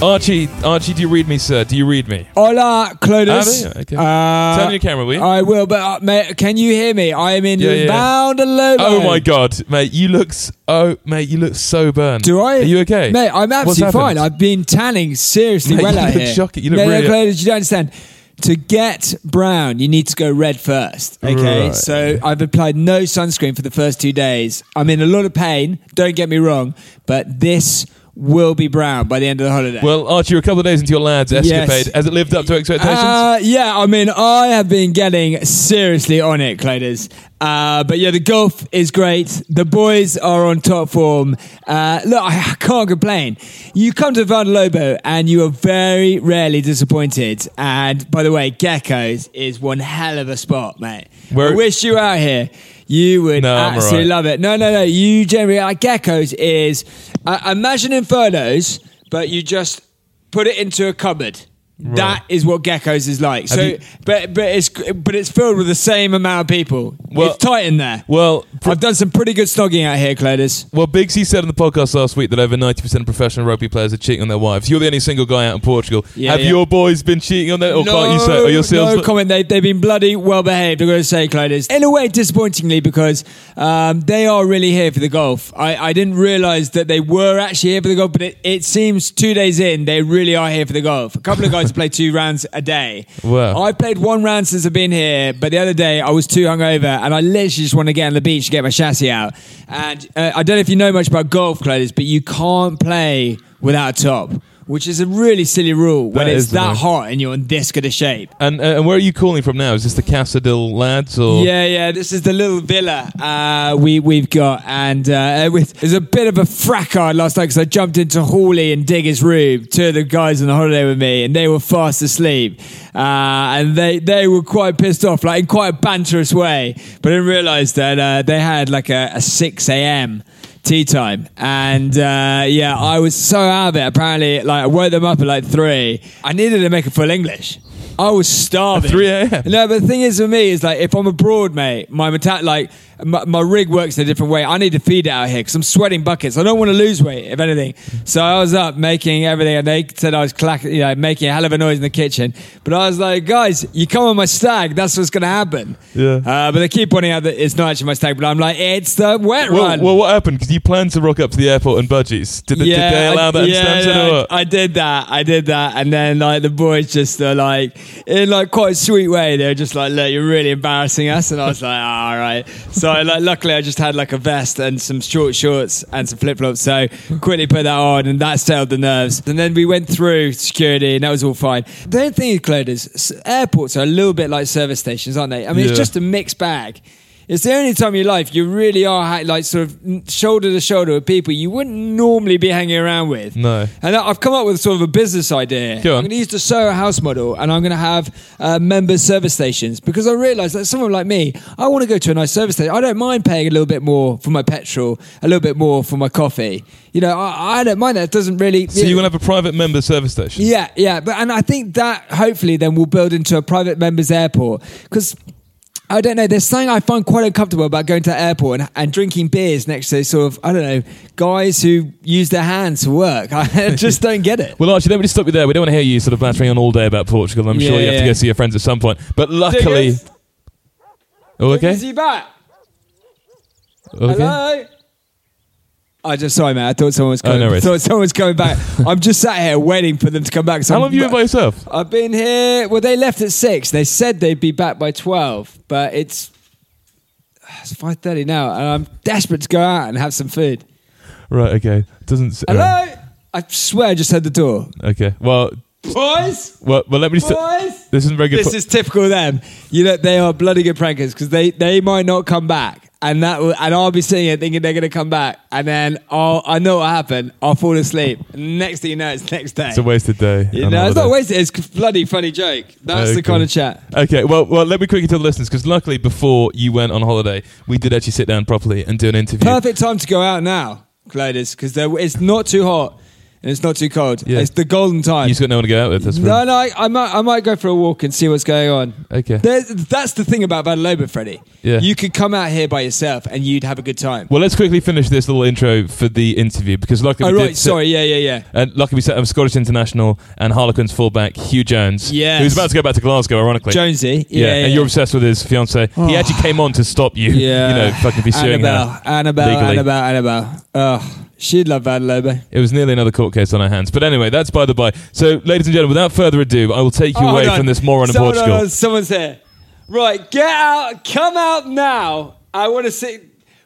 Now that's the Archie, Archie, do you read me, sir? Do you read me? Hola, Clodus. Ah, there you are, okay. Uh, Turn on your camera, will you? I will, but uh, mate, can you hear me? I am in Yeah, yeah. bound and low. Oh my god, mate, you look s- oh mate, you look so burned. Do I? Are you okay? Mate, I'm absolutely fine. I've been tanning seriously Mate, well you out look here. shocking. You look no, really- no, Clodus, you don't understand. To get brown, you need to go red first. Okay, Right. so I've applied no sunscreen for the first two days. I'm in a lot of pain. Don't get me wrong, but this will be brown by the end of the holiday. Well, Archie, you're a couple of days into your lads escapade. Yes. Has it lived up to expectations? Uh, yeah, I mean, I have been getting seriously on it, Claders. Uh, but yeah, the golf is great. The boys are on top form. Uh, look, I can't complain. You come to Vale de Lobo and you are very rarely disappointed. And by the way, Geckos is one hell of a spot, mate. Where- I wish you were out here. You would No, absolutely alright. love it. No, no, no. You generally like Geckos is uh, imagine Infernos, but you just put it into a cupboard. That is what Geckos is like. so, you- but but it's but it's filled with the same amount of people. Well- it's tight in there. well, I've done some pretty good snogging out here, Cladis. well, Big C said on the podcast last week that over 90% of professional rugby players are cheating on their wives. You're the only single guy out in Portugal. Yeah, Have yeah. your boys been cheating on their? Or can't you say? Are your sales? no comment. They, they've been bloody well behaved. I've got to say, Cladis. In a way, disappointingly, because um, they are really here for the golf. I, I didn't realise that they were actually here for the golf, but it, it seems two days in, they really are here for the golf. A couple of guys have played two rounds a day. Wow. I've played one round since I've been here, but the other day I was too hungover and I literally just want to get on the beach and get my chassis out. And uh, I don't know if you know much about golf, Cladis, but you can't play without a top. Which is a really silly rule when That it's is that annoying. hot and you're in this good a shape. And, uh, and where are you calling from now? Is this the Casadil lads or? Yeah, yeah. This is the little villa uh, we we've got, and uh, with, there's a bit of a fracas last night because I jumped into Hawley and Digger's room, two of the guys on the holiday with me, and they were fast asleep, uh, and they they were quite pissed off, like in quite a banterous way, but I didn't realise that uh, they had like a, a six a.m. tea time and uh, yeah i was so out of it apparently like i woke them up at like three i needed to make a full english i was starving 3 a.m.? no, but the thing is for me is like if I'm abroad, mate, my meta- like my, my rig works in a different way. I need to feed it out here because I'm sweating buckets. I don't want to lose weight, if anything. So I was up making everything, and they said I was clack- you know, making a hell of a noise in the kitchen. But I was like, guys, you come on my stag, that's what's going to happen. Yeah. Uh, but they keep pointing out that it's not actually my stag. But I'm like, it's the wet Well, run. well, what happened? Because you planned to rock up to the airport and budgies. Did, they- did they allow I, that in yeah, Stansted yeah, or what? I did that. I did that, and then like the boys just are like in like quite a sweet way. They're just like, "Look, you're really embarrassing us," and I was like, "Ah, "All right." So like, luckily, I just had like a vest and some short shorts and some flip flops. So quickly put that on, and that settled the nerves. And then we went through security, and that was all fine. The only thing Claude, is airports are a little bit like service stations, aren't they? I mean, Yeah. it's just a mixed bag. It's the only time in your life you really are like sort of shoulder to shoulder with people you wouldn't normally be hanging around with. No. And I've come up with sort of a business idea. Go on. I'm going to use the Soho House model and I'm going to have uh, member service stations because I realise that someone like me, I want to go to a nice service station. I don't mind paying a little bit more for my petrol, a little bit more for my coffee. You know, I, I don't mind that. It doesn't really. So you want to have a private member service station? Yeah, yeah, but and I think that hopefully then will build into a private members airport because. I don't know. There's something I find quite uncomfortable about going to the airport and, and drinking beers next to sort of I don't know guys who use their hands to work. I just don't get it. Well, Archie, let me just stop you there. We don't want to hear you sort of blattering on all day about Portugal. I'm sure Yeah, you have to go see your friends at some point. But luckily, Diggers, oh, Is okay, he back? okay. Hello. I just sorry, man. I thought someone was Oh, no I thought someone was coming back. I'm just sat here waiting for them to come back. So How long I'm- have you been by yourself? I've been here. Well, they left at six. They said they'd be back by twelve, but it's it's five thirty now, and I'm desperate to go out and have some food. Right. Okay. Doesn't. s- uh, Hello. I swear, I just heard the door. Okay. Well. Boys, Well. Well. Let me. St- boys. this isn't very good. This po- is typical of them. You know, they are bloody good prankers because they, they might not come back. And that will, and I'll be sitting here thinking they're going to come back, and then I'll I know what happened. I'll fall asleep. Next thing you know, it's next day. it's a wasted day. You know, it's not wasted. It's a bloody funny joke. That's Okay. the kind of chat. Okay, well, well, let me quickly tell the listeners because luckily before you went on holiday, we did actually sit down properly and do an interview. Perfect time to go out now, Clodis, because it's not too hot and it's not too cold. Yeah. It's the golden time. You just got no one to go out with. That's no, no, I, I might, I might go for a walk and see what's going on. Okay. There, that's the thing about Vale de Lobo, Freddie. Yeah. You could come out here by yourself and you'd have a good time. Well, let's quickly finish this little intro for the interview because luckily oh, we right. did Sorry. Yeah, yeah, yeah. And luckily we set up Scottish International and Harlequins fullback Huw Jones, Yes. who's about to go back to Glasgow, ironically. Jonesy. Yeah, Yeah, yeah, and you're obsessed with his fiance. He oh. actually came on to stop you. Yeah. you know, fucking be suing Annabelle, her. Annabelle, legally. Annabelle, Annabelle. Oh, she'd love Vale de Lobo. It was nearly another court case on our hands. But anyway, that's by the by. So, ladies and gentlemen, without further ado, I will take you Oh, away hold on. from this moron in Someone- Portugal. hold on, Someone's here. Right, get out. Come out now. I want to see.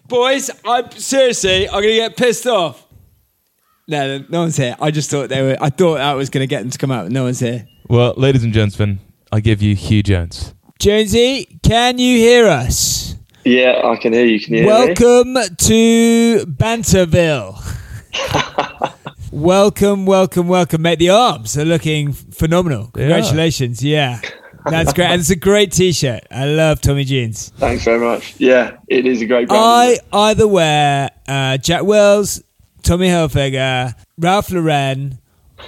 Boys, I'm seriously, I'm going to get pissed off. No, no, no one's here. I just thought they were. I thought that was going to get them to come out. No one's here. Well, ladies and gentlemen, I give you Huw Jones. Jonesy, can you hear us? Yeah, I can hear you. Can you hear me? Welcome to Banterville. welcome, welcome, welcome, mate. The arms are looking phenomenal. They are. Congratulations. Yeah. That's great. And it's a great t shirt. I love Tommy Jeans. Thanks very much. Yeah, it is a great brand. I either wear uh, Jack Wills, Tommy Hilfiger, Ralph Lauren,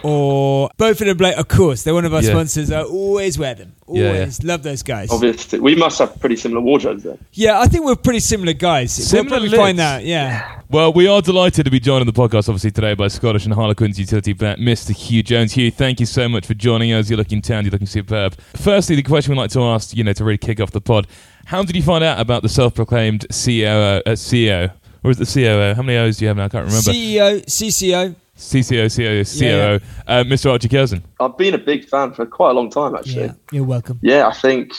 or both of them. Like, of course, they're one of our Yeah. sponsors. I always wear them. Yeah, Always love those guys. Obviously, we must have pretty similar wardrobes then. Yeah, I think we're pretty similar guys. Similar we'll probably find lids. out. Yeah. Well, we are delighted to be joined on the podcast, obviously, today by Scottish and Harlequins utility vet, Mr. Huw Jones. Huw, thank you so much for joining us. You're looking tan, you're looking superb. Firstly, the question we'd like to ask, you know, to really kick off the pod, how did you find out about the self-proclaimed CEO, uh, CEO, or is it the COO? How many O's do you have now? I can't remember. CEO, CCO. CCO, COO, COO, Yeah, Uh, Mr. Archie Curzon. I've been a big fan for quite a long time, actually. Yeah, you're welcome. Yeah, I think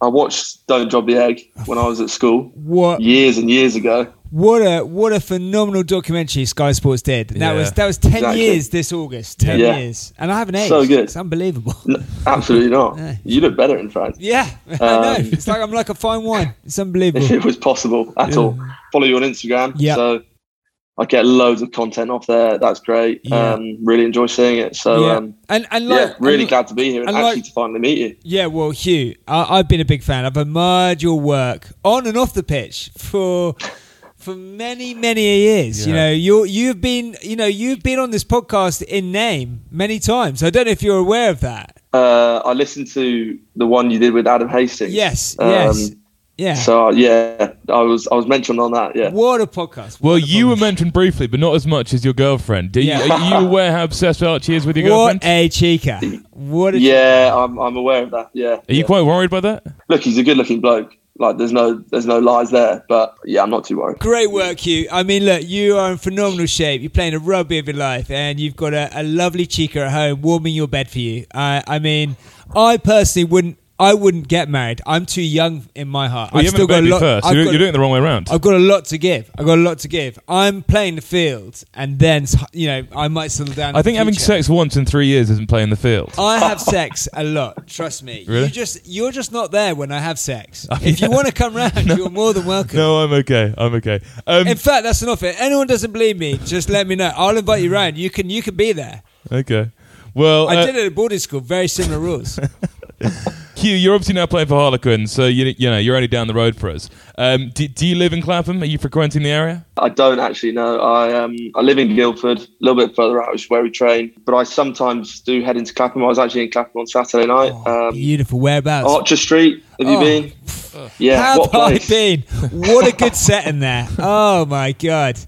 I watched Don't Drop the Egg when I was at school What years and years ago. what a what a phenomenal documentary Sky Sports did. That Yeah. was that was ten Exactly. years this August. Ten Yeah. years, and I haven't aged. So good. It's unbelievable. N- absolutely not. Yeah. You look better, in fact. Yeah, I know. Um, It's like I'm like a fine wine. It's unbelievable. If it was possible at Yeah. all. Follow you on Instagram. Yeah. So I get loads of content off there. That's great. Yeah. Um, really enjoy seeing it. So yeah, um, and and like yeah, really and, glad to be here and, and actually like- to finally meet you. Yeah, well, Huw, I, I've been a big fan. I've admired your work on and off the pitch for for many many years. You know, you you've been you know you've been on this podcast in name many times. I don't know if you're aware of that. Uh, I listened to the one you did with Adam Hastings. Yes, Um, yes, yeah. So yeah, I was I was mentioned on that. Yeah. what a podcast! Well, a you were mentioned briefly, but not as much as your girlfriend. Do you, Are you aware how obsessed Archie is with your What girlfriend? a chica! What a Yeah, I'm I'm aware of that. Yeah. Are you quite worried by that? Look, he's a good-looking bloke. Like, there's no there's no lies there. But yeah, I'm not too worried. Great work, you. I mean, look, you are in phenomenal shape. You're playing a rugby of your life, and you've got a, a lovely chica at home warming your bed for you. I, I mean, I personally wouldn't. I wouldn't get married. I'm too young in my heart. Well, you I've haven't got a lot. first. You're, got- you're doing it the wrong way around. I've got a lot to give. I've got a lot to give. I'm playing the field, and then you know I might settle down. I think having sex once in three years isn't playing the field. I have sex a lot. Trust me. Really? You just you're just not there when I have sex. If you want to come round, you're more than welcome. No, I'm okay. I'm okay. Um, In fact, that's an offer. Anyone doesn't believe me, just let me know. I'll invite you round. You can you can be there. okay. Well, I uh, did it at boarding school. Very similar rules. Huw, you're obviously now playing for Harlequins, so you, you know you're only down the road for us. Um, do, do you live in Clapham? Are you frequenting the area? I don't actually know. I um I live in Guildford, a little bit further out, which is where we train. But I sometimes do head into Clapham. I was actually in Clapham on Saturday night. Oh, um, beautiful. Whereabouts? Archer Street. Have you Oh. been? Yeah. Have what I been? What a good setting there. Oh my god.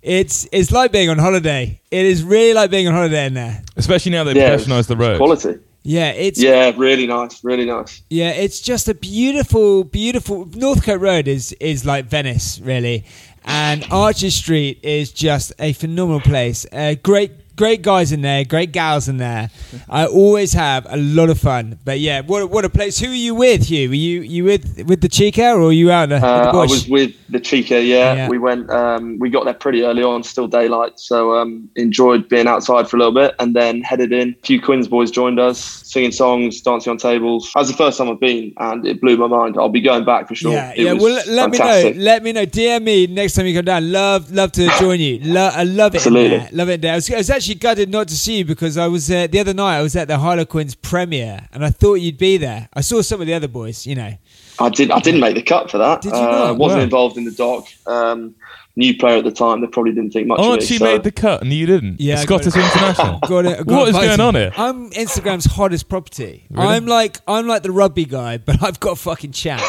It's it's like being on holiday. It is really like being on holiday in there. Especially now they've Yeah, professionalised the road. Quality. Yeah, it's Yeah, really nice, really nice. Yeah, it's just a beautiful, beautiful. Northcote Road is is like Venice, really, and Archer Street is just a phenomenal place. A great, great guys in there, great gals in there. I always have a lot of fun. But yeah, what a, what a place. Who are you with, Hugh? Were you you with with the Chica or are you out in the, in the Uh, I was with the Chica. Yeah, Yeah. we went. Um, we got there pretty early on, still daylight. So um, enjoyed being outside for a little bit, and then headed in. A few Quins boys joined us, singing songs, dancing on tables. That was the first time I've been, and it blew my mind. I'll be going back for sure. Yeah, It yeah. Well, let- fantastic. me know. Let me know. DM me next time you come down. Love, love to join you. Lo- I love it. Absolutely. Love it there. I was, I was actually gutted not to see you because I was uh, the other night. I was at the Harlequins premiere, and I thought you'd be there. I saw some of the other boys. You know. I did. I didn't make the cut for that. Did you uh, not? wasn't Wow. involved in the doc. Um, new player at the time. They probably didn't think much of Archie it. so- made the cut and you didn't. Yeah, Scottish. International. Got it, got What is going on here? I'm Instagram's hottest property. Really? I'm like I'm like the rugby guy, but I've got fucking chat.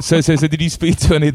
So, so, so, did you speak to any?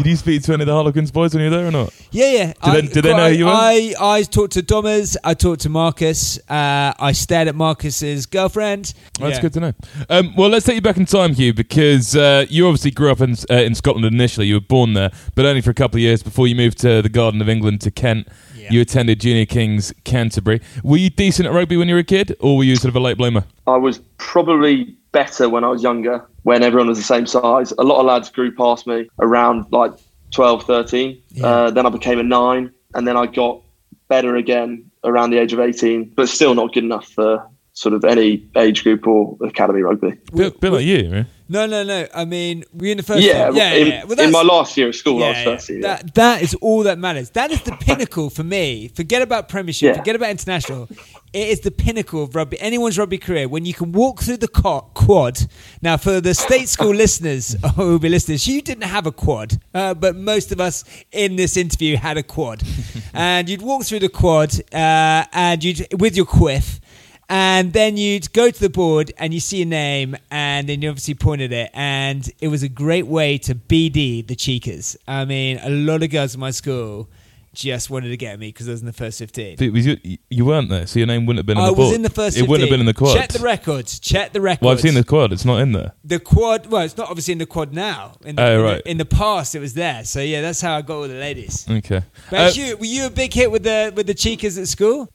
Of the, did you speak to any of the Harlequins boys when you were there or not? Yeah, yeah. Do they- do they know who you are? I, I talked to Domers. I talked to Marcus. Uh, I stared at Marcus's girlfriend. That's Yeah. good to know. Um, well, let's take you back in time, Huw, because uh, you obviously grew up in, uh, in Scotland initially. You were born there, but only for a couple of years before you moved to the Garden of England to Kent. Yeah. You attended Junior Kings Canterbury. Were you decent at rugby when you were a kid, or were you sort of a late bloomer? I was probably better when I was younger, when everyone was the same size. A lot of lads grew past me around like 12, 13. Yeah. Uh, then I became a nine, and then I got better again around the age of 18, but still not good enough for sort of any age group or academy rugby. Bit, bit like you, right? No, no, no. I mean, we're in the first. Yeah, year. yeah, in, yeah. Well, in my last year of school, I was first yeah. year. That that is all that matters. That is the pinnacle for me. Forget about Premiership. Yeah. Forget about international. It is the pinnacle of rugby. Anyone's rugby career when you can walk through the quad. Now, for the state school listeners who will be listeners, you didn't have a quad, uh, but most of us in this interview had a quad, and you'd walk through the quad uh, and you'd with your quiff. And then you'd go to the board and you see a name, and then you obviously pointed it. And it was a great way to BD the Cheekers. I mean, a lot of girls in my school just wanted to get at me because I was in the first 15. But was you, you weren't there, so your name wouldn't have been on I the board. was in the first It 15. wouldn't have been in the quad. Check the records. Check the records. well, I've seen the quad. It's not in there. The quad, well, it's not obviously in the quad now. In the, Oh, in the- right. In the past, it was there. So, yeah, that's how I got all the ladies. Okay. But Uh, you, were you a big hit with the with the Cheekers at school?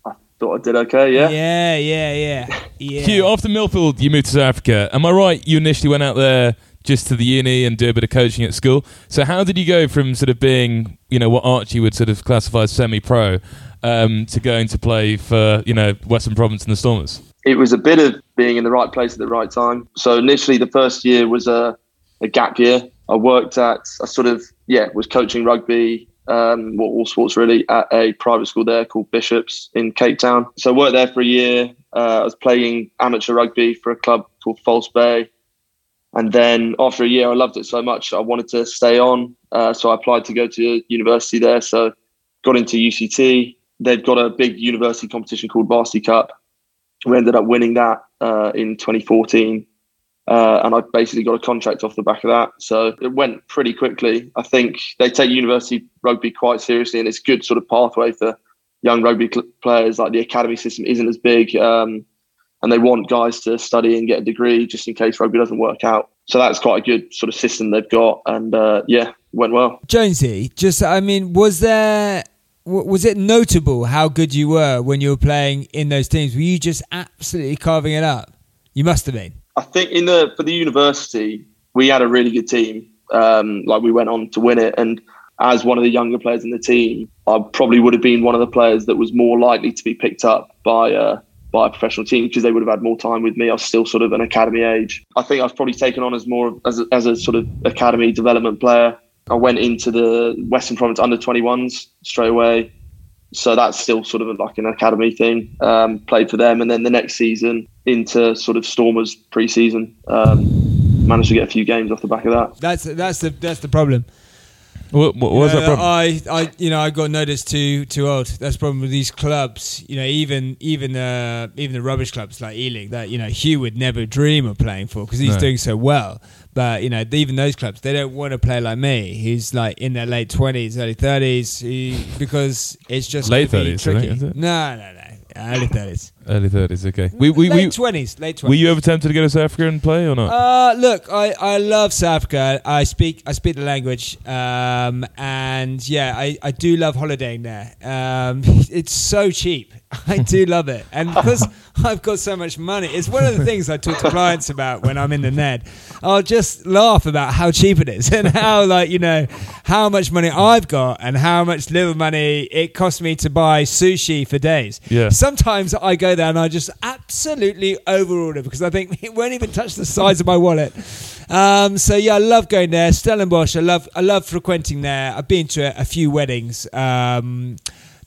Thought I did okay, yeah. Yeah, yeah, yeah. yeah. Huw, after Millfield, you moved to South Africa. Am I right? You initially went out there just to the uni and do a bit of coaching at school. So how did you go from sort of being, you know, what Archie would sort of classify as semi-pro, um, to going to play for, you know, Western Province and the Stormers? it was a bit of being in the right place at the right time. So initially, the first year was a, a gap year. I worked at, I sort of, yeah, was coaching rugby, um, all sports really, at a private school there called Bishops in Cape Town. So I worked there for a year. Uh, I was playing amateur rugby for a club called False Bay. And then after a year, I loved it so much, I wanted to stay on. Uh, so I applied to go to university there. So got into UCT. They've got a big university competition called Varsity Cup we ended up winning that uh, in 2014 uh, and i basically got a contract off the back of that so it went pretty quickly i think they take university rugby quite seriously and it's a good sort of pathway for young rugby cl- players like the academy system isn't as big um, and they want guys to study and get a degree just in case rugby doesn't work out so that's quite a good sort of system they've got and uh, yeah went well Jonesy, just I mean, was there was it notable how good you were when you were playing in those teams? Were you just absolutely carving it up? You must have been. I think in the for the university we had a really good team. Um, like we went on to win it, and as one of the younger players in the team, I probably would have been one of the players that was more likely to be picked up by uh, by a professional team because they would have had more time with me. I was still sort of an academy age. I think I was probably taken on as more as a, as a sort of academy development player. I went into the Western Province under 21s straight away. So that's still sort of like an academy thing. Um, played for them, and then the next season into sort of Stormers pre-season. Um, managed to get a few games off the back of that. That's that's the that's the problem. What, what, was You that problem? I, I, you know, I got noticed too too old. That's the problem with these clubs. You know, even even uh, even the rubbish clubs like Ealing that you know Huw would never dream of playing for because he's No. doing so well. But you know, even those clubs, they don't want to play like me, who's like in their late twenties, early thirties, because it's just Late gonna be 30s, I think, tricky. is it? No, no, no, early thirties. Early thirties. Okay. We we, late we twenties, late were you ever tempted to go to South Africa and play or not? Uh, look, I, I love South Africa. I speak I speak the language, um, and yeah, I, I do love holidaying there. Um, it's so cheap. I do love it, and because I've got so much money, it's one of the things I talk to clients about when I'm in the Ned. I'll just laugh about how cheap it is and how like you know how much money I've got and how much little money it costs me to buy sushi for days. Yeah. Sometimes I go there and I just absolutely overorder because I think it won't even touch the size of my wallet. Um, so yeah, I love going there. Stellenbosch, I love I love frequenting there. I've been to a, a few weddings. Um,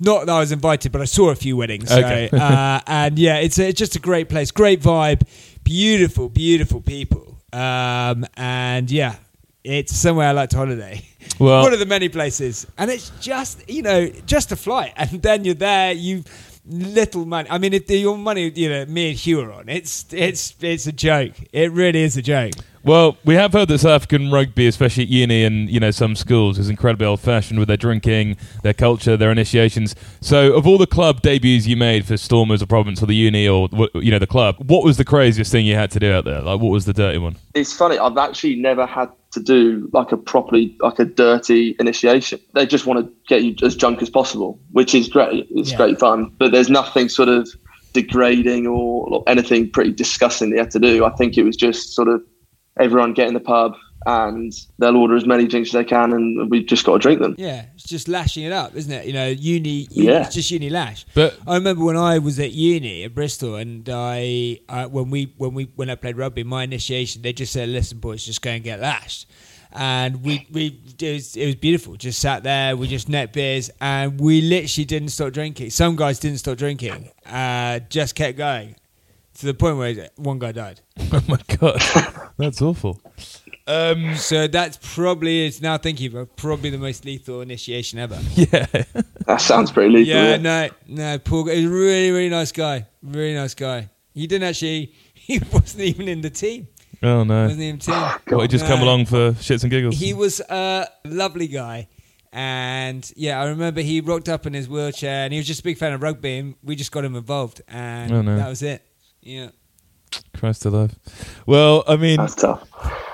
not that I was invited, but I saw a few weddings. So, Okay. uh, and yeah, it's, a, it's just a great place, great vibe, beautiful, beautiful people. Um, and yeah, it's somewhere I like to holiday. Well- one of the many places, and it's just you know just a flight, and then you're there. You little money. I mean, if the, your money, you know, me and Huw are on. It's it's it's a joke. It really is a joke. Well, we have heard that South African rugby, especially at uni and you know some schools, is incredibly old-fashioned with their drinking, their culture, their initiations. So, of all the club debuts you made for Stormers or Province or the uni or you know the club, what was the craziest thing you had to do out there? Like, what was the dirty one? It's funny. I've actually never had to do like a properly like a dirty initiation. They just want to get you as drunk as possible, which is great. It's Yeah. great fun. But there's nothing sort of degrading or, or anything pretty disgusting they had to do. I think it was just sort of everyone get in the pub and they'll order as many drinks as they can, and we've just got to drink them. Yeah, it's just lashing it up, isn't it? You know, uni. uni Yeah. it's just uni lash. But I remember when I was at uni at Bristol, and I uh, when we when we when I played rugby, my initiation they just said, "Listen, boys, just go and get lashed." And we we it was, it was beautiful. Just sat there, we just net beers, and we literally didn't stop drinking. Some guys didn't stop drinking, uh, just kept going to the point where one guy died. oh my god, that's awful. Um, So that's probably it's now thinking about probably the most lethal initiation ever. yeah, That sounds pretty lethal. Yeah, Yeah, no, no, Paul. He's a really, really nice guy. Really nice guy. He didn't actually. He wasn't even in the team. oh no. Wasn't even in the team. What, he just come along for shits and giggles? He was a lovely guy, and yeah, I remember he rocked up in his wheelchair, and he was just a big fan of rugby, and we just got him involved, and Oh, no. that was it. Yeah, Christ alive. Well, I mean, that's tough.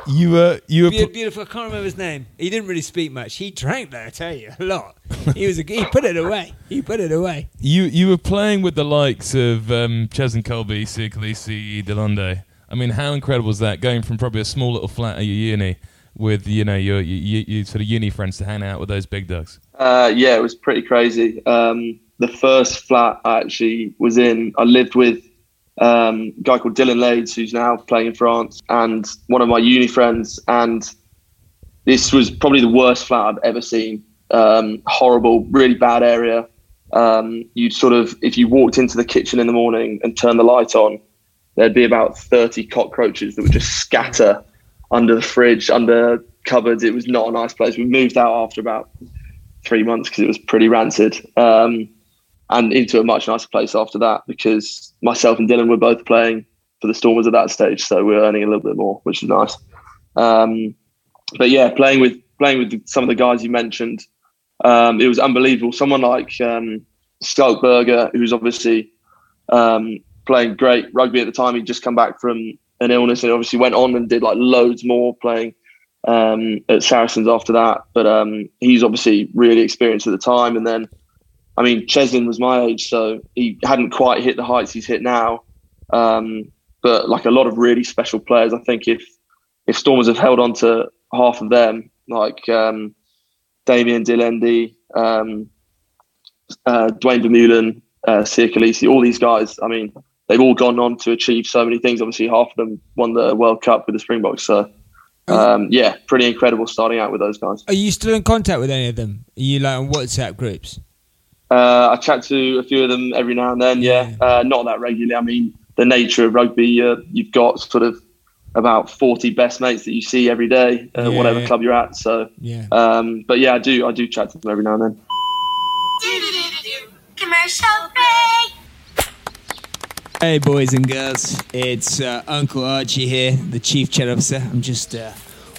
you were you were. Be- beautiful. I can't remember his name. He didn't really speak much. He drank though, I tell you, a lot. He was a, he put it away. He put it away. You you were playing with the likes of um, Ches and Colby, Siya Kolisi, Delonde. I mean, how incredible was that? Going from probably a small little flat at your uni with you know your your, your sort of uni friends to hang out with those big dogs. Uh, yeah, it was pretty crazy. Um, the first flat I actually was in, I lived with um, a guy called Dillyn Leyds, who's now playing in France, and one of my uni friends. And this was probably the worst flat I've ever seen. Um, horrible, really bad area. Um, you'd sort of, if you walked into the kitchen in the morning and turned the light on, there'd be about 30 cockroaches that would just scatter under the fridge, under cupboards. It was not a nice place. We moved out after about three months because it was pretty rancid. Um, and into a much nicer place after that because myself and Dillyn were both playing for the Stormers at that stage, so we were earning a little bit more, which is nice. Um, but yeah, playing with playing with some of the guys you mentioned, um, it was unbelievable. Someone like um, Schalk Burger, who's obviously um, playing great rugby at the time, he'd just come back from an illness and obviously went on and did like loads more playing um, at Saracens after that. But um, he's obviously really experienced at the time. And then, I mean, Cheslin was my age, so he hadn't quite hit the heights he's hit now. Um, but like a lot of really special players, I think if if Stormers have held on to half of them, like um, Damian de Allende, um, uh, Duane Vermeulen, uh, Siya Kolisi, all these guys, I mean, they've all gone on to achieve so many things. Obviously, half of them won the World Cup with the Springboks. So, um, yeah, pretty incredible starting out with those guys. Are you still in contact with any of them? Are you like on WhatsApp groups? Uh, I chat to a few of them every now and then. Yeah, uh, not that regularly. I mean, the nature of rugby, uh, you've got sort of about forty best mates that you see every day, uh, Yeah, whatever yeah. club you're at. So, Yeah. um, but yeah, I do. I do chat to them every now and then. Commercial break. Hey, boys and girls, it's uh, Uncle Archie here, the Chief Chat Officer. I'm just uh,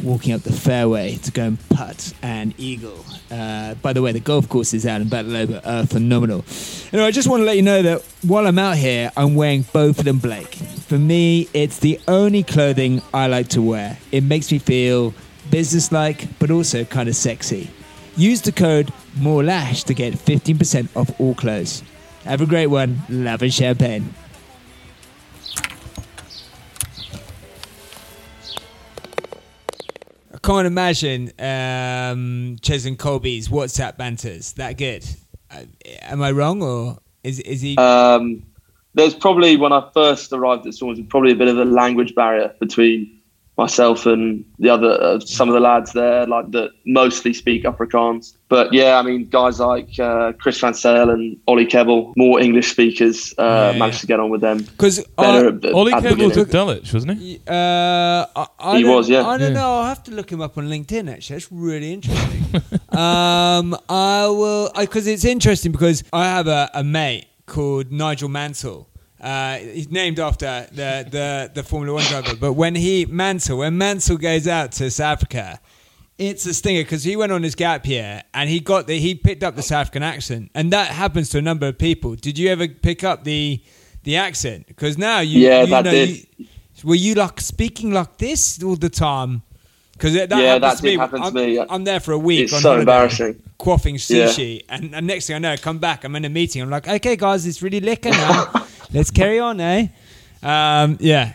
walking up the fairway to go and putt and eagle. Uh, by the way, the golf courses out in Vale de Lobo are phenomenal. Anyway, I just want to let you know that while I'm out here, I'm wearing Beaufort and Blake. For me, it's the only clothing I like to wear. It makes me feel businesslike, but also kind of sexy. Use the code MORELASH to get 15% off all clothes. Have a great one. Love and champagne. Can't imagine um, Cheslin Kolbe's WhatsApp banters that good. Uh, am I wrong, or is is he? Um, there's probably when I first arrived at Swansea, probably a bit of a language barrier between myself and the other uh, some of the lads there, like that mostly speak Afrikaans. But yeah, I mean, guys like uh, Chris van Zyl and Ollie Kebble, more English speakers, uh, Yeah, yeah. managed to get on with them. Because Better at Ollie at the Cable beginning. took Dulwich, wasn't he? Uh, I, I He was, yeah. I don't Yeah. know. I'll have to look him up on LinkedIn. Actually, that's really interesting. um, I will because it's interesting because I have a, a mate called Nigel Mansell. Uh, he's named after the, the, the Formula One driver. But when he Mansell, when Mansell goes out to South Africa, it's a stinger because he went on his gap year and he got the he picked up the South African accent, and that happens to a number of people. Did you ever pick up the the accent? Because now you Yeah, you that know, did. you- were you like speaking like this all the time? Because that Yeah, that to me. happen to I'm, me. I'm there for a week. It's on so holiday, embarrassing. Quaffing Yeah. sushi, and, and next thing I know, I come back. I'm in a meeting. I'm like, okay, guys, it's really liquor now. Let's carry on, eh? Um, yeah.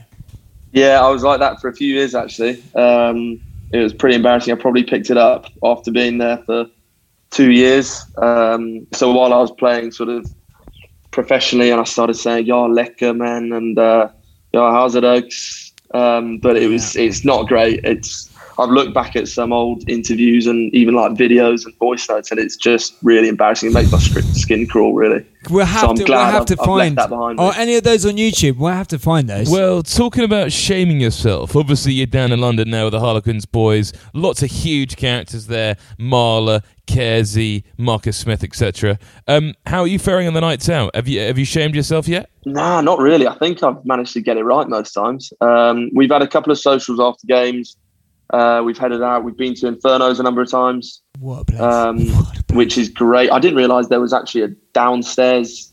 Yeah, I was like that for a few years actually. Um, it was pretty embarrassing. I probably picked it up after being there for two years. Um, so while I was playing sort of professionally, and I started saying "Ja, lekker, man," and uh, "Ja, how's it, Oaks?" Um, but it was it's not great. It's I've looked back at some old interviews and even like videos and voice notes, and it's just really embarrassing. It makes my skin crawl, really. We'll have So I'm to. We'll glad have I've- to I've left find. that behind me. Or any of those on YouTube. We'll have to find those. Well, talking about shaming yourself, obviously you're down in London now with the Harlequins boys. Lots of huge characters there: Marler, Kersey, Marcus Smith, etc. Um, how are you faring on the nights out? Have you have you shamed yourself yet? Nah, not really. I think I've managed to get it right most times. Um, we've had a couple of socials after games. Uh, we've headed out. We've been to Infernos a number of times, what a place. um, What a place. which is great. I didn't realise there was actually a downstairs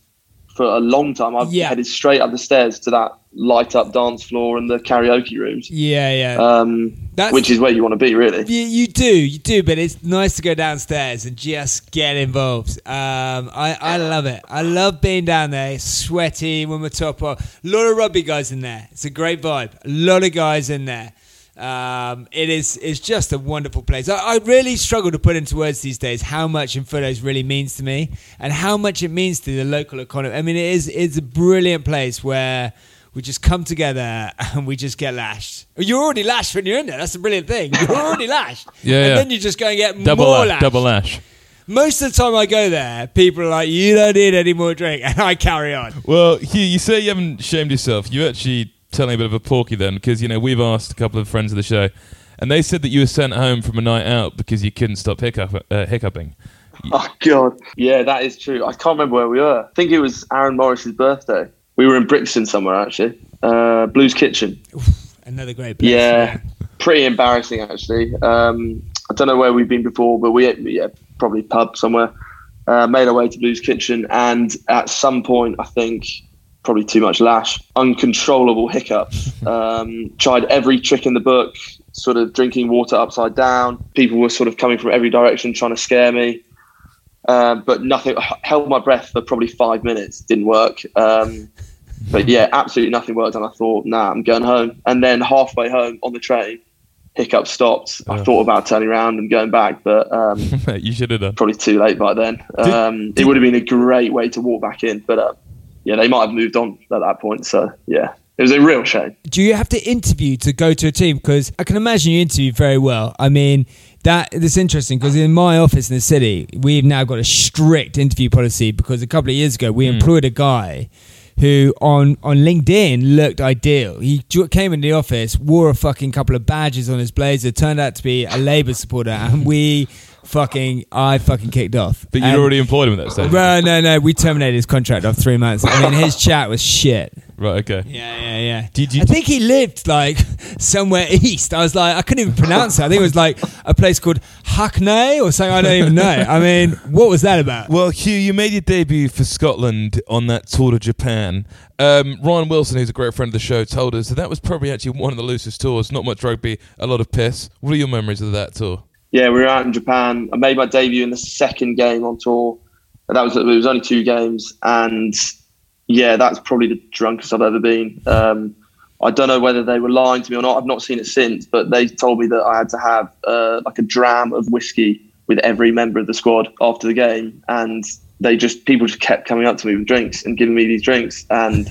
for a long time. I've Yeah. headed straight up the stairs to that light up dance floor and the karaoke rooms, Yeah, yeah. um, That's- which is where you want to be, really. You, you do, you do, but it's nice to go downstairs and just get involved. Um, I, I love it. I love being down there, sweaty when we're top off. A lot of rugby guys in there. It's a great vibe. A lot of guys in there. Um, it is it's just a wonderful place. I, I really struggle to put into words these days how much Infernos really means to me and how much it means to the local economy. I mean, it is it's a brilliant place where we just come together and we just get lashed. You're already lashed when you're in there. That's the brilliant thing. You're already lashed. Yeah, and yeah. then you just go and get Double more lash, lashed. double lash. Most of the time I go there, people are like, "You don't need any more drink," and I carry on. Well, Huw, you say you haven't shamed yourself. You actually telling a bit of a porky then, because you know we've asked a couple of friends of the show, and they said that you were sent home from a night out because you couldn't stop hiccup, uh, hiccuping. Oh God, yeah, that is true. I can't remember where we were. I think it was Aaron Morris's birthday. We were in Brixton somewhere actually. Uh, Blues Kitchen. Another great place. Yeah, pretty embarrassing actually. Um, I don't know where we've been before, but we yeah probably pub somewhere. Uh, made our way to Blues Kitchen, and at some point, I think probably too much lash, uncontrollable hiccups. Um, tried every trick in the book, sort of drinking water upside down. People were sort of coming from every direction trying to scare me. Um, but nothing. Held my breath for probably five minutes. Didn't work. Um, but yeah, absolutely nothing worked. And I thought, nah, I'm going home. And then halfway home on the train, hiccup stopped. I thought about turning around and going back, but um, you should have done. probably too late by then. Did- Um, it would have been a great way to walk back in, but uh, yeah, they might have moved on at that point. So yeah, it was a real shame. Do you have to interview to go to a team? Because I can imagine you interview very well. I mean, that that's interesting because in my office in the city, we've now got a strict interview policy because a couple of years ago we hmm. employed a guy who on on LinkedIn looked ideal. He came into the office, wore a fucking couple of badges on his blazer, turned out to be a Labour supporter, and we fucking, I fucking kicked off. But you'd And- already employed him at that stage. Well, no, no, we terminated his contract after three months. I mean, his chat was shit. Right. Okay. Yeah, yeah, yeah. Did you- I think he lived like somewhere east. I was like, I couldn't even pronounce it. I think it was like a place called Hackney or something. I don't even know. I mean, what was that about? Well, Huw, you made your debut for Scotland on that tour to Japan. Um, Ryan Wilson, who's a great friend of the show, told us that that was probably actually one of the loosest tours. Not much rugby, a lot of piss. What are your memories of that tour? Yeah, we were out in Japan. I made my debut in the second game on tour. That was it was only two games, and yeah, that's probably the drunkest I've ever been. Um, I don't know whether they were lying to me or not. I've not seen it since, but they told me that I had to have uh, like a dram of whiskey with every member of the squad after the game, and they just people just kept coming up to me with drinks and giving me these drinks, and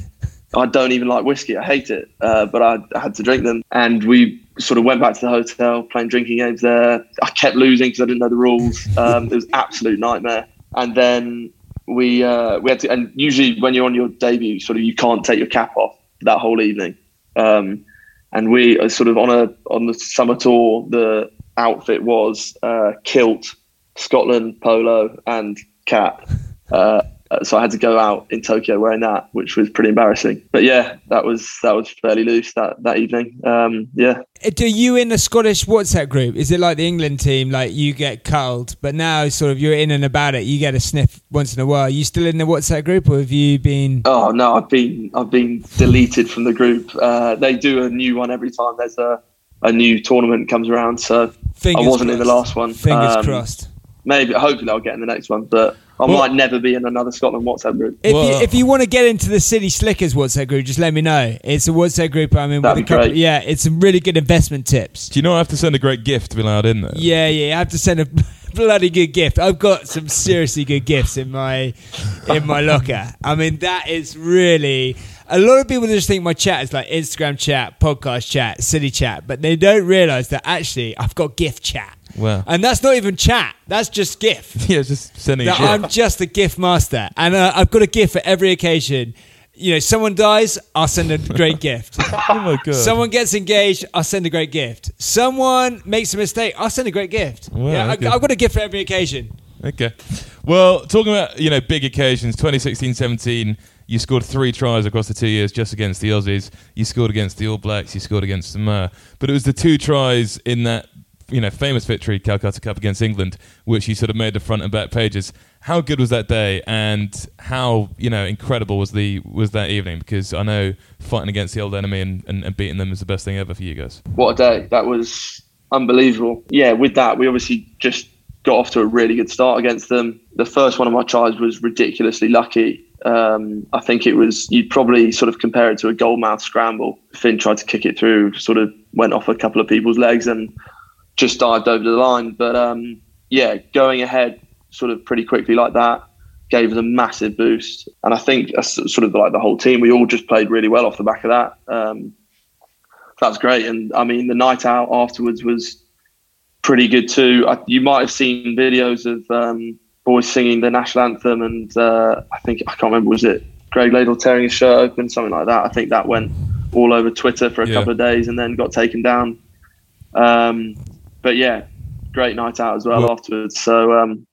I don't even like whiskey. I hate it, uh, but I, I had to drink them, and we sort of went back to the hotel playing drinking games there. I kept losing because I didn't know the rules. Um, it was absolute nightmare, and then we uh, we had to. And usually when you're on your debut, sort of you can't take your cap off that whole evening. Um, and we uh, sort of on a on the summer tour, the outfit was uh, kilt, Scotland polo, and cap. Uh, so I had to go out in Tokyo wearing that, which was pretty embarrassing. But yeah, that was that was fairly loose that that evening. Um, yeah, Uh, Do you in the Scottish WhatsApp group? Is it like the England team? Like you get culled, but now sort of you're in and about it. You get a sniff once in a while. Are you still in the WhatsApp group, or have you been? Oh no, I've been I've been deleted from the group. Uh, they do a new one every time there's a, a new tournament comes around. So Fingers I wasn't in the last one. Fingers Um, crossed. Maybe hopefully I'll get in the next one, but I Well- might never be in another Scotland WhatsApp group. If you, if you want to get into the City Slickers WhatsApp group, just let me know. It's a WhatsApp group I'm in That'd with a be couple. great. Yeah, it's some really good investment tips. Do you know I have to send a great gift to be allowed in there? Yeah, yeah. I have to send a bloody good gift. I've got some seriously good gifts in my in my locker. I mean, that is really. A lot of people just think my chat is like Instagram chat, podcast chat, city chat, but they don't realize that actually I've got gift chat. Wow. And that's not even chat. That's just gift. Yeah, just sending a that. I'm just a gift master, and uh, I've got a gift for every occasion. You know, someone dies, I'll send a great gift. oh my god. Someone gets engaged, I'll send a great gift. Someone makes a mistake, I'll send a great gift. Wow, yeah, okay. I, I've got a gift for every occasion. Okay. Well, talking about, you know, big occasions, 2016-17, you scored three tries across the two years just against the Aussies. You scored against the All Blacks, you scored against the Samoa. But it was the two tries in that, you know, famous victory, Calcutta Cup against England, which you sort of made the front and back pages. How good was that day and how, you know, incredible was the was that evening? Because I know fighting against the old enemy and, and, and beating them is the best thing ever for you guys. What a day! That was unbelievable. Yeah, with that we obviously just got off to a really good start against them. The first one of my tries was ridiculously lucky. Um, I think it was you'd probably sort of compare it to a goalmouth scramble. Finn tried to kick it through, sort of went off a couple of people's legs and just dived over the line. But um, yeah, going ahead sort of pretty quickly like that gave us a massive boost. And I think sort of like the whole team, we all just played really well off the back of that. Um, that's great. And I mean, the night out afterwards was pretty good too. I, you might have seen videos of um, boys singing the national anthem, and uh, I think I can't remember was it Greig Laidlaw tearing his shirt open, something like that. I think that went all over Twitter for a Yeah. couple of days and then got taken down. Um, but yeah, great night out as well, Well- afterwards. So um,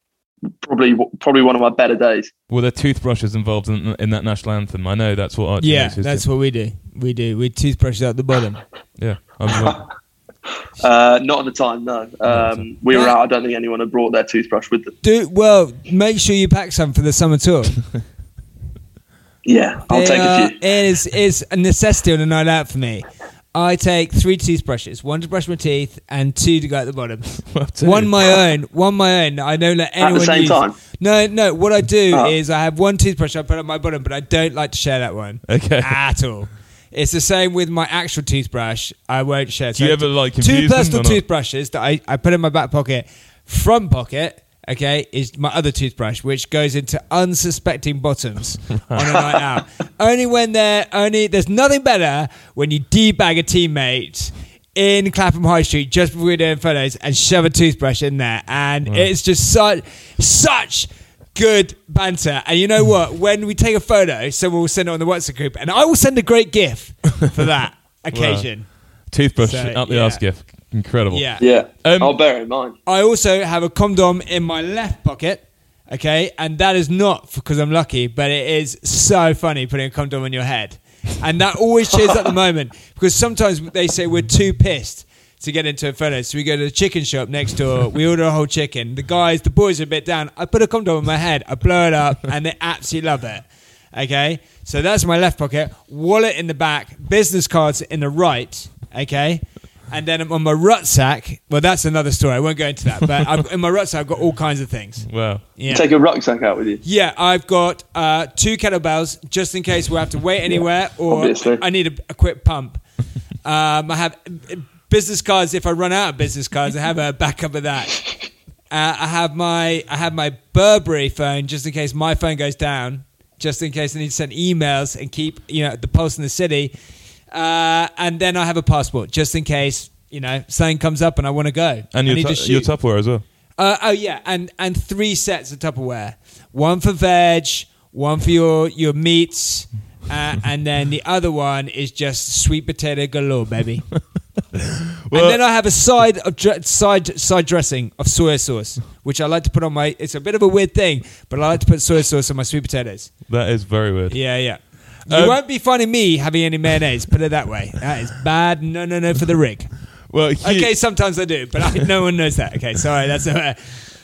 probably probably one of my better days. Were there toothbrushes involved in, in that national anthem? I know that's what Archie Yeah, makes that's tip- what we do. We do. We toothbrushes at the bottom. Yeah. I'm, Uh, not at the time, no. Um, we were out. I don't think anyone had brought their toothbrush with them. Do well. Make sure you pack some for the summer tour. Yeah, I'll They take are- a few. It is is a necessity on a night out for me. I take three toothbrushes, one to brush my teeth, and two to go at the bottom. well. One my own, one my own. I don't let anyone At the anyone same use. time? No, no. What I do Oh. is I have one toothbrush I put on my bottom, but I don't like to share that one Okay. at all. It's the same with my actual toothbrush. I won't share. Do you ever, like, two personal toothbrushes that I, I put in my back pocket? Front pocket, okay, is my other toothbrush, which goes into unsuspecting bottoms on a night out. Only when they're only there's nothing better when you debag a teammate in Clapham High Street just before we're doing photos and shove a toothbrush in there, and mm. it's just such such good banter. And you know what? When we take a photo, someone will send it on the WhatsApp group, and I will send a great GIF for that occasion. Toothbrush So, up the yeah. arse gift. Incredible. Yeah. Yeah, Um, I'll bear it in mind. I also have a condom in my left pocket. Okay, and that is not because I'm lucky, but it is so funny putting a condom on your head, and that always cheers at the moment because sometimes they say we're too pissed to get into a photo, so we go to the chicken shop next door, we order a whole chicken. The guys, the boys are a bit down. I put a condom on my head, I blow it up, and they absolutely love it. Okay, so that's my left pocket, wallet in the back, business cards in the right. Okay. And then on my rucksack, well, that's another story. I won't go into that. But I've, in my rucksack, I've got all kinds of things. Wow. Yeah. Take a rucksack out with you. Yeah, I've got uh, two kettlebells just in case we have to wait anywhere or Obviously. I need a, a quick pump. Um, I have business cards. If I run out of business cards, I have a backup of that. Uh, I have my I have my Burberry phone just in case my phone goes down, just in case I need to send emails and keep you know the pulse in the city. Uh, and then I have a passport just in case you know something comes up and I want to go. And your, need tu- your. Tupperware as well. Uh, oh yeah, and and three sets of Tupperware. One for veg, one for your your meats, uh, and then the other one is just sweet potato galore, baby. Well- and then I have a side of dr- side side dressing of soy sauce, which I like to put on my. It's a bit of a weird thing, but I like to put soy sauce on my sweet potatoes. That is very weird. Yeah, yeah. You Um, won't be finding me having any mayonnaise. Put it that way. That is bad. No, no, no for the rig. Well, Okay, sometimes I do, but I, no one knows that. Okay, sorry, that's uh,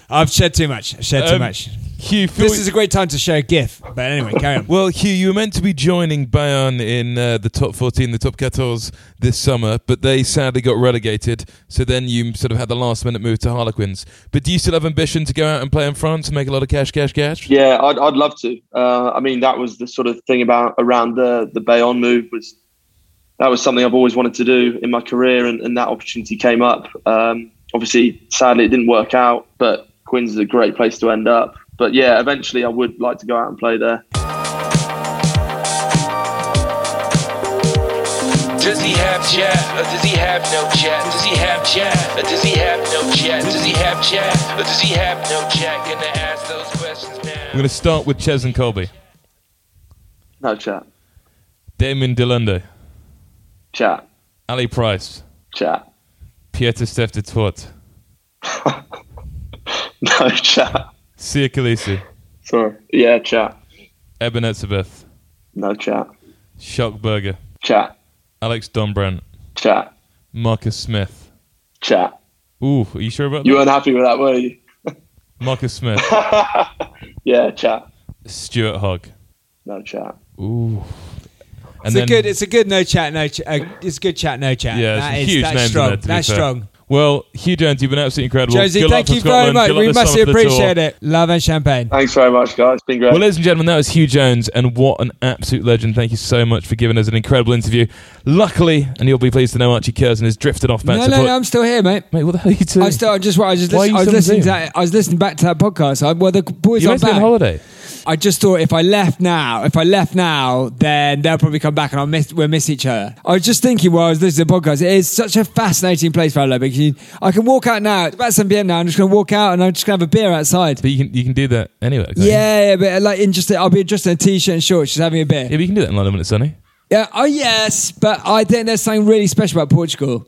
I've shed too much. I've shed too um, much. Huw, Phil- This is a great time to share a GIF. But anyway, carry on. Well, Huw, you were meant to be joining Bayonne in uh, the top 14, the top 14 this summer, but they sadly got relegated. So then you sort of had the last minute move to Harlequins. But do you still have ambition to go out and play in France and make a lot of cash, cash, cash? Yeah, I'd, I'd love to. Uh, I mean, that was the sort of thing about around the the Bayonne move was that was something I've always wanted to do in my career, and, and that opportunity came up. Um, obviously, sadly, it didn't work out, but Quins is a great place to end up. But yeah, eventually, I would like to go out and play there. Does he have chat or does he have no chat? Does he have chat or does he have no chat? Does he have chat or does he have no chat? Gonna ask those questions now. We're going to start with Cheslin Kolbe. No chat, Damian de Allende, chat, Ali Price, chat, Pieter-Steph du Toit, no chat. Siya Kolisi, Sorry, yeah, chat, Eben Etzebeth, no chat, Schalk Burger, chat, Alex Dombrandt, chat, Marcus Smith. chat. Ooh, are you sure about that? You weren't happy with that, were you? Marcus Smith, Yeah, chat, Stuart Hogg. no chat. Ooh. And It's a good. It's a good no chat. No. Ch- uh, it's a good chat. No chat. Yeah, That it's is- huge that's names strong. there, to be that's fair. strong. Well, Huw Jones, you've been absolutely incredible. Josie, Good thank you Scotland. very much. We this massively summer for the tour. appreciate it. Love and champagne. Thanks very much, guys. It's been great. Well, ladies and gentlemen, that was Huw Jones, and what an absolute legend. Thank you so much for giving us an incredible interview. Luckily, and you'll be pleased to know Archie Curzon has drifted off back No, to no, no. I'm still here, mate. Mate, what the hell are you doing? I still. I just. I just. Why are Listen, you I was listening. To Zoom? that, I was listening back to that podcast. I, well, the boys You're are meant to be back. on holiday. I just thought if I left now, if I left now, then they'll probably come back and I'll miss, we'll miss each other. I was just thinking while I was listening to the podcast, it is such a fascinating place for because you, I can walk out now. It's about 7 p.m. now. I'm just going to walk out and I'm just going to have a beer outside. But you can you can do that anyway. Yeah, yeah, but like in just, I'll be just in a t-shirt and shorts, just having a beer. Yeah, but you can do that in London when it's sunny. Yeah. Oh yes, but I think there's something really special about Portugal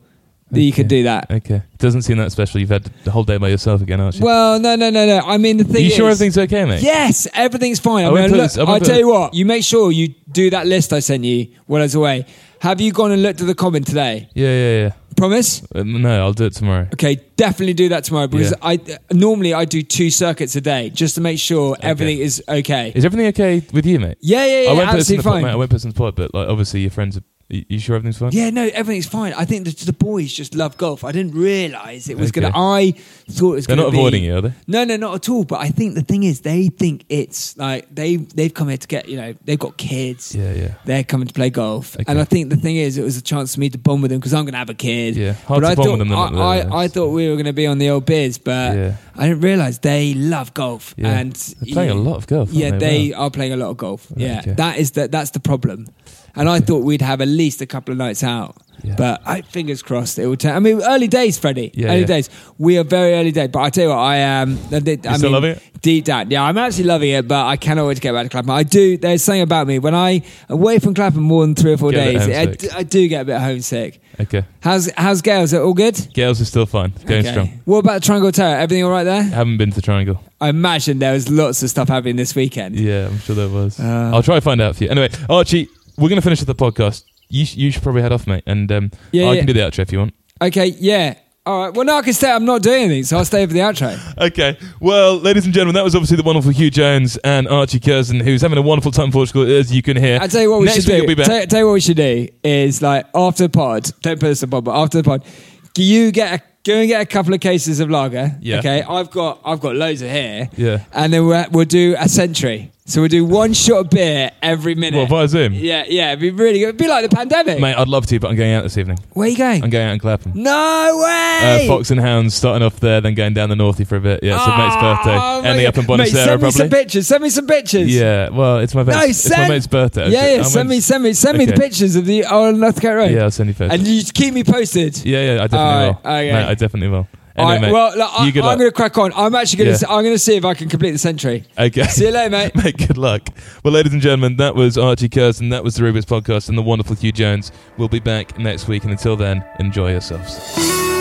that you could do that. Okay. Doesn't seem that special. You've had the whole day by yourself again, aren't you? Well, no, no, no, no. I mean, the Are thing you sure everything's okay, mate? Yes, everything's fine. I, I mean, look, I I'll tell you what. You make sure you do that list I sent you while I was away. Have you gone and looked at the comment today? Yeah, yeah, yeah. Promise? Uh, no, I'll do it tomorrow. Okay, definitely do that tomorrow because Yeah. I normally I do two circuits a day just to make sure everything is okay. Is everything okay with you, mate? yeah, yeah, yeah, I won't put this in absolutely the fine. mate. I won't put this in the pod, but like, obviously your friends are. You you sure everything's fine? Yeah, no, everything's fine. I think the, the boys just love golf. I didn't realise it was Okay. gonna. I thought it was They're gonna be not be- avoiding you, are they? No, no, not at all. But I think the thing is, they think it's like they they've come here to get you know they've got kids. Yeah, yeah. They're coming to play golf, Okay. and I think the thing is, it was a chance for me to bond with them because I'm going to have a kid. Yeah, hard but to I bond thought with them I, I, I thought we were going to be on the old biz, but Yeah. I didn't realise they love golf Yeah. and They're playing a lot of golf, Yeah, they? they Wow. are playing a lot of golf. Yeah, Okay. that is the, that's the problem. And I thought we'd have at least a couple of nights out. Yeah. But I, fingers crossed it will turn. I mean, early days, Freddie. Yeah, early yeah. days. We are very early days. But I tell you what, I am. I, did- I still mean, loving it? Deep down, yeah, I'm actually loving it. But I cannot wait to get back to Clapham. I do. There's something about me when I away from Clapham more than three or four Get days. I, I do get a bit homesick. Okay. How's how's Gales? Is it all good? Gales is still fine. It's going Okay. strong. What about the Triangle Tower? Everything all right there? Haven't been to the Triangle. I imagine there was lots of stuff happening this weekend. Yeah, I'm sure there was. Uh. I'll try to find out for you. Anyway, Archie, we're going to finish with the podcast. You, sh- you should probably head off, mate. And um, Yeah, I yeah. can do the outro if you want. Okay, yeah. All right. Well, no, I can stay. I'm not doing anything, so I'll stay for the outro. Okay. Well, ladies and gentlemen, that was obviously the wonderful Huw Jones and Archie Curzon, who's having a wonderful time in Portugal, as you can hear. I tell you what we Next should week do. We'll be back. Tell, tell you what we should do is like after the pod. Don't put this on pod, but after the pod, you get a, go and get a couple of cases of lager. Yeah. Okay. I've got I've got loads of here. Yeah. And then we'll, we'll do a century. So we'll do one shot of beer every minute. What, via Zoom? Yeah, yeah. It'd be really good. It'd be like the pandemic. Mate, I'd love to, but I'm going out this evening. Where are you going? I'm going out in Clapham. no Uh, way. Fox and Hounds starting off there, then going down the Northy for a bit. Yeah, it's a mate's birthday. Oh, Ending up in Mate, Bonacera, send me some probably. pictures. Send me some pictures. Yeah, well, it's my mate's, No, it's my mate's birthday. Yeah, yeah. Send me, send me, send me the pictures of the oh Northcote Road. Yeah, I'll send you photos. And you keep me posted. yeah, yeah, I definitely right, will. okay. Mate, I definitely will. All Anyway, right, mate, well, look, I, I'm going to crack on. I'm actually going to. Yeah. I'm going to see if I can complete the century. Okay. See you later, mate. Mate, good luck. Well, ladies and gentlemen, that was Archie Curzon, that was the Rubik's Podcast, and the wonderful Huw Jones. We'll be back next week, and until then, enjoy yourselves.